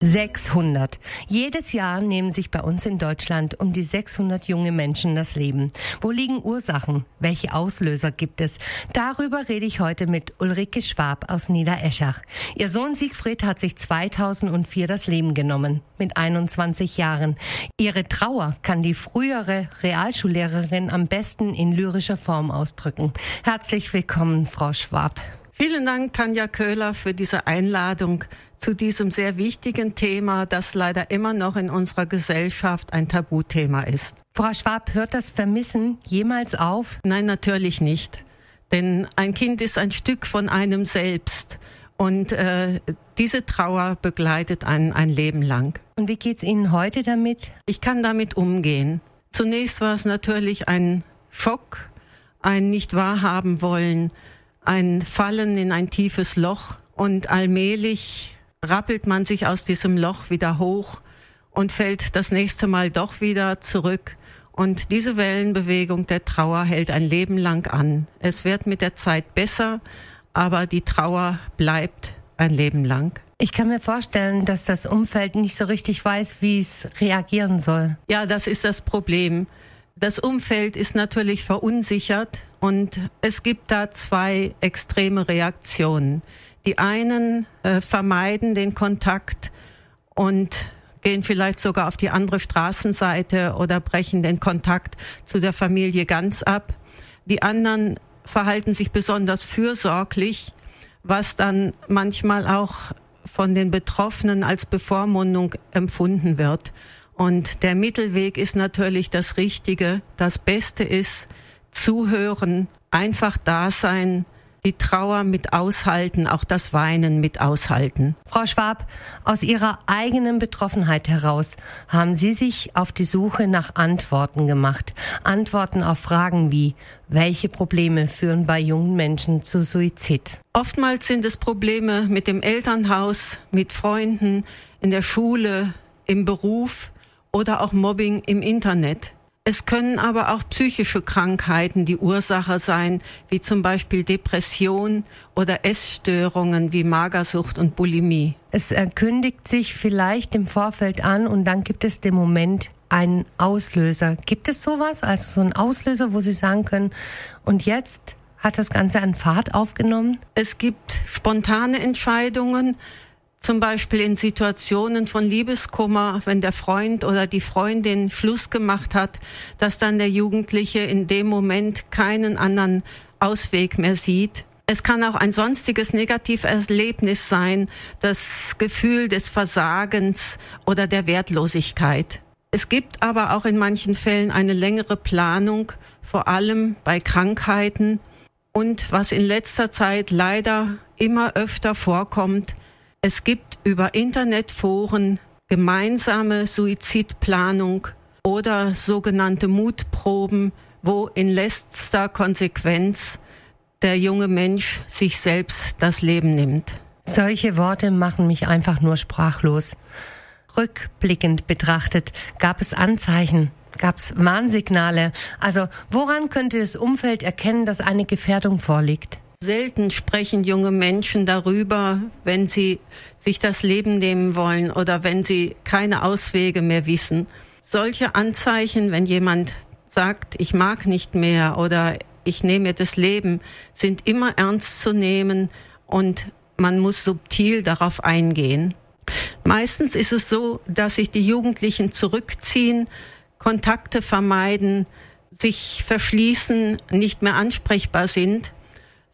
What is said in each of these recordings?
600. Jedes Jahr nehmen sich bei uns in Deutschland um die 600 junge Menschen das Leben. Wo liegen Ursachen? Welche Auslöser gibt es? Darüber rede ich heute mit Ulrike Schwab aus Niedereschach. Ihr Sohn Siegfried hat sich 2004 das Leben genommen, mit 21 Jahren. Ihre Trauer kann die frühere Realschullehrerin am besten in lyrischer Form ausdrücken. Herzlich willkommen, Frau Schwab. Vielen Dank, Tanja Köhler, für diese Einladung zu diesem sehr wichtigen Thema, das leider immer noch in unserer Gesellschaft ein Tabuthema ist. Frau Schwab, hört das Vermissen jemals auf? Nein, natürlich nicht. Denn ein Kind ist ein Stück von einem selbst. Und äh, diese Trauer begleitet einen ein Leben lang. Und wie geht's Ihnen heute damit? Ich kann damit umgehen. Zunächst war es natürlich ein Schock, ein nicht wahrhaben wollen, ein Fallen in ein tiefes Loch und allmählich rappelt man sich aus diesem Loch wieder hoch und fällt das nächste Mal doch wieder zurück. Und diese Wellenbewegung der Trauer hält ein Leben lang an. Es wird mit der Zeit besser, aber die Trauer bleibt ein Leben lang. Ich kann mir vorstellen, dass das Umfeld nicht so richtig weiß, wie es reagieren soll. Ja, das ist das Problem. Das Umfeld ist natürlich verunsichert und es gibt da zwei extreme Reaktionen. Die einen äh, vermeiden den Kontakt und gehen vielleicht sogar auf die andere Straßenseite oder brechen den Kontakt zu der Familie ganz ab. Die anderen verhalten sich besonders fürsorglich, was dann manchmal auch von den Betroffenen als Bevormundung empfunden wird. Und der Mittelweg ist natürlich das Richtige. Das Beste ist zuhören, einfach da sein, die Trauer mit aushalten, auch das Weinen mit aushalten. Frau Schwab, aus Ihrer eigenen Betroffenheit heraus haben Sie sich auf die Suche nach Antworten gemacht. Antworten auf Fragen wie, welche Probleme führen bei jungen Menschen zu Suizid? Oftmals sind es Probleme mit dem Elternhaus, mit Freunden, in der Schule, im Beruf, oder auch Mobbing im Internet. Es können aber auch psychische Krankheiten die Ursache sein, wie zum Beispiel Depression oder Essstörungen wie Magersucht und Bulimie. Es kündigt sich vielleicht im Vorfeld an und dann gibt es den Moment einen Auslöser. Gibt es sowas, also so einen Auslöser, wo Sie sagen können, und jetzt hat das Ganze an Fahrt aufgenommen? Es gibt spontane Entscheidungen, zum Beispiel in Situationen von Liebeskummer, wenn der Freund oder die Freundin Schluss gemacht hat, dass dann der Jugendliche in dem Moment keinen anderen Ausweg mehr sieht. Es kann auch ein sonstiges Negativerlebnis sein, das Gefühl des Versagens oder der Wertlosigkeit. Es gibt aber auch in manchen Fällen eine längere Planung, vor allem bei Krankheiten und was in letzter Zeit leider immer öfter vorkommt, es gibt über Internetforen gemeinsame Suizidplanung oder sogenannte Mutproben, wo in letzter Konsequenz der junge Mensch sich selbst das Leben nimmt. Solche Worte machen mich einfach nur sprachlos. Rückblickend betrachtet, gab es Anzeichen, gab es Warnsignale. Also woran könnte das Umfeld erkennen, dass eine Gefährdung vorliegt? Selten sprechen junge Menschen darüber, wenn sie sich das Leben nehmen wollen oder wenn sie keine Auswege mehr wissen. Solche Anzeichen, wenn jemand sagt, ich mag nicht mehr oder ich nehme mir das Leben, sind immer ernst zu nehmen und man muss subtil darauf eingehen. Meistens ist es so, dass sich die Jugendlichen zurückziehen, Kontakte vermeiden, sich verschließen, nicht mehr ansprechbar sind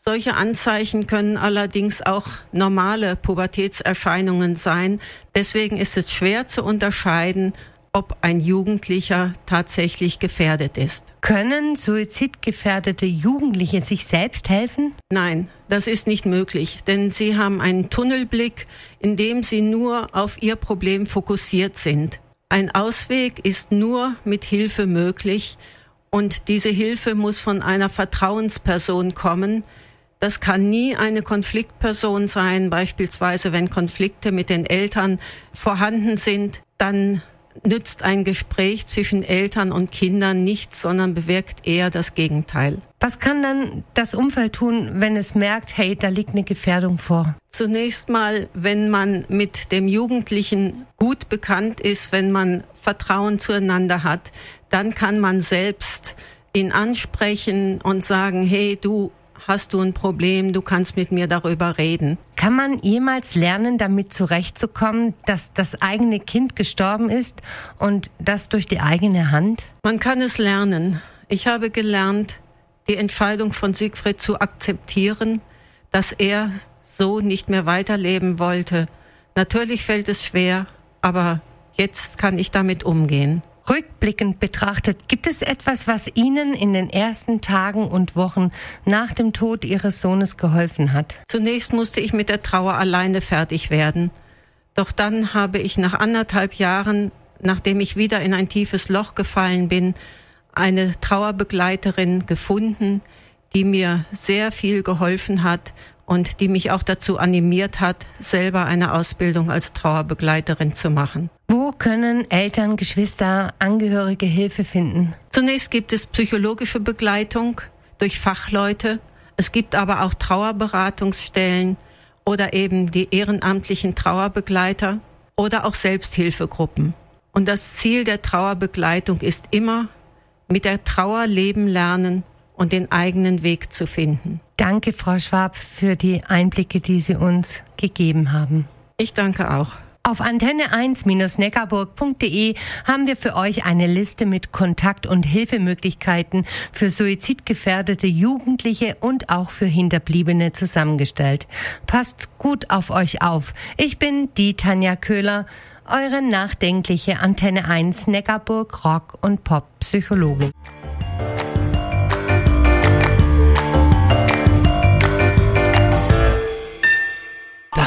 solche Anzeichen können allerdings auch normale Pubertätserscheinungen sein. Deswegen ist es schwer zu unterscheiden, ob ein Jugendlicher tatsächlich gefährdet ist. Können suizidgefährdete Jugendliche sich selbst helfen? Nein, das ist nicht möglich, denn sie haben einen Tunnelblick, in dem sie nur auf ihr Problem fokussiert sind. Ein Ausweg ist nur mit Hilfe möglich und diese Hilfe muss von einer Vertrauensperson kommen, Das kann nie eine Konfliktperson sein, beispielsweise wenn Konflikte mit den Eltern vorhanden sind, dann nützt ein Gespräch zwischen Eltern und Kindern nichts, sondern bewirkt eher das Gegenteil. Was kann dann das Umfeld tun, wenn es merkt, hey, da liegt eine Gefährdung vor? Zunächst mal, wenn man mit dem Jugendlichen gut bekannt ist, wenn man Vertrauen zueinander hat, dann kann man selbst ihn ansprechen und sagen, hey, du hast du ein Problem, du kannst mit mir darüber reden. Kann man jemals lernen, damit zurechtzukommen, dass das eigene Kind gestorben ist und das durch die eigene Hand? Man kann es lernen. Ich habe gelernt, die Entscheidung von Siegfried zu akzeptieren, dass er so nicht mehr weiterleben wollte. Natürlich fällt es schwer, aber jetzt kann ich damit umgehen. Rückblickend betrachtet, gibt es etwas, was Ihnen in den ersten Tagen und Wochen nach dem Tod Ihres Sohnes geholfen hat? Zunächst musste ich mit der Trauer alleine fertig werden. Doch dann habe ich nach anderthalb Jahren, nachdem ich wieder in ein tiefes Loch gefallen bin, eine Trauerbegleiterin gefunden, die mir sehr viel geholfen hat und die mich auch dazu animiert hat, selber eine Ausbildung als Trauerbegleiterin zu machen. Können Eltern, Geschwister, Angehörige Hilfe finden? Zunächst gibt es psychologische Begleitung durch Fachleute. Es gibt aber auch Trauerberatungsstellen oder eben die ehrenamtlichen Trauerbegleiter oder auch Selbsthilfegruppen. Und das Ziel der Trauerbegleitung ist immer, mit der Trauer leben lernen und den eigenen Weg zu finden. Danke, Frau Schwab, für die Einblicke, die Sie uns gegeben haben. Ich danke auch. Auf antenne1-neckarburg.de haben wir für euch eine Liste mit Kontakt- und Hilfemöglichkeiten für suizidgefährdete Jugendliche und auch für Hinterbliebene zusammengestellt. Passt gut auf euch auf. Ich bin die Tanja Köhler, eure nachdenkliche Antenne 1 Neckarburg Rock und Pop